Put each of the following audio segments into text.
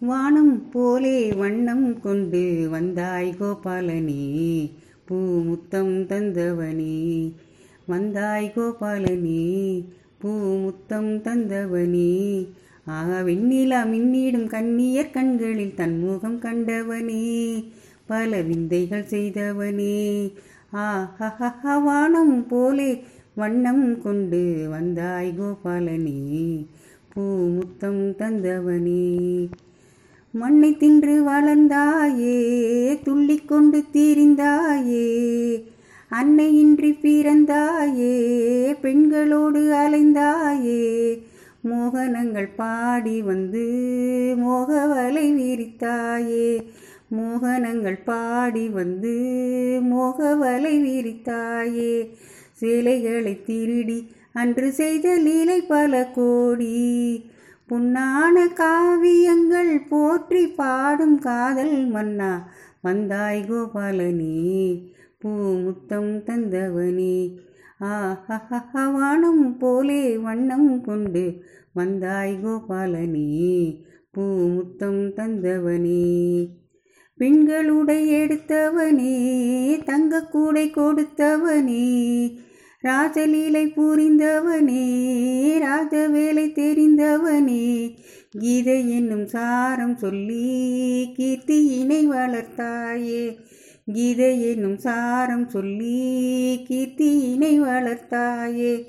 வானம் போலே வண்ணம் கொண்டு வந்தாய் கோபாலனே பூ முத்தம் தந்தவனே. வந்தாய் கோபாலனே பூ முத்தம் தந்தவனே. ஆக விண்ணிலா மின்னிடும் கண்ணியர் கண்களில் தன்முகம் கண்டவனே. பல விந்தைகள் செய்தவனே. ஆஹா வானம் போலே வண்ணம் கொண்டு வந்தாய் கோபாலனே பூ முத்தம் தந்தவனே. மண்ணை தின்று வளர்ந்தாயே துள்ளிக்கொண்டு தீரிந்தாயே அன்னையின்றி பிறந்தாயே பெண்களோடு அலைந்தாயே மோகனங்கள் பாடி வந்து மோகவலை விரித்தாயே மோகனங்கள் பாடி வந்து மோகவலை விரித்தாயே சிலைகளை திருடி அன்று செய்த லீலை பல கோடி புண்ணான காவியங்கள் போற்றி பாடும் காதல் மன்னா. வந்தாய் கோபாலனே பூமுத்தம் தந்தவனே. ஆஹா வானம் போலே வண்ணம் கொண்டு வந்தாய் கோபாலனே பூமுத்தம் தந்தவனே. பெண்களுடைய எடுத்தவனே தங்க கூடை கொடுத்தவனே. ராஜலீலை புரிந்தவனே ராஜ வேலை தெரிந்தவனே கீதை என்னும் சாரம் சொல்லி கீர்த்தியினை வளர்த்தாயே. கீதை என்னும் சாரம் சொல்லி கீர்த்தியினை வளர்த்தாயே.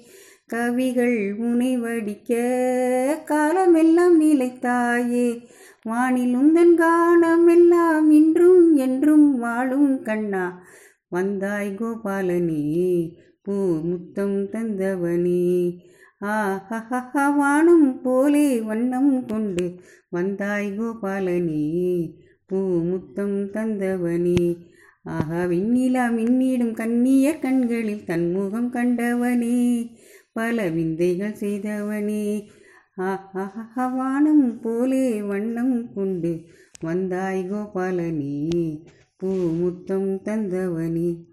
கவிகள் உனை வடிக்க காலமெல்லாம் நிலைத்தாயே. வானில் உந்தன் காலமெல்லாம் இன்றும் என்றும் வாழும் கண்ணா. வந்தாய் கோபாலனே பூ முத்தம் தந்தவனே. ஆஹா வானம் போலே வண்ணம் கொண்டு வந்தாய் கோபாலனே. பூ முத்தம் தந்தவனே. ஆஹா விண்ணிலா மின்னிடும் கண்ணியர் கண்களில் தன்முகம் கண்டவனே. பல விந்தைகள் செய்தவனே. ஆஹா வானம் போலே வண்ணம் கொண்டு வந்தாய் கோபாலனே. பூ முத்தம் தந்தவனே.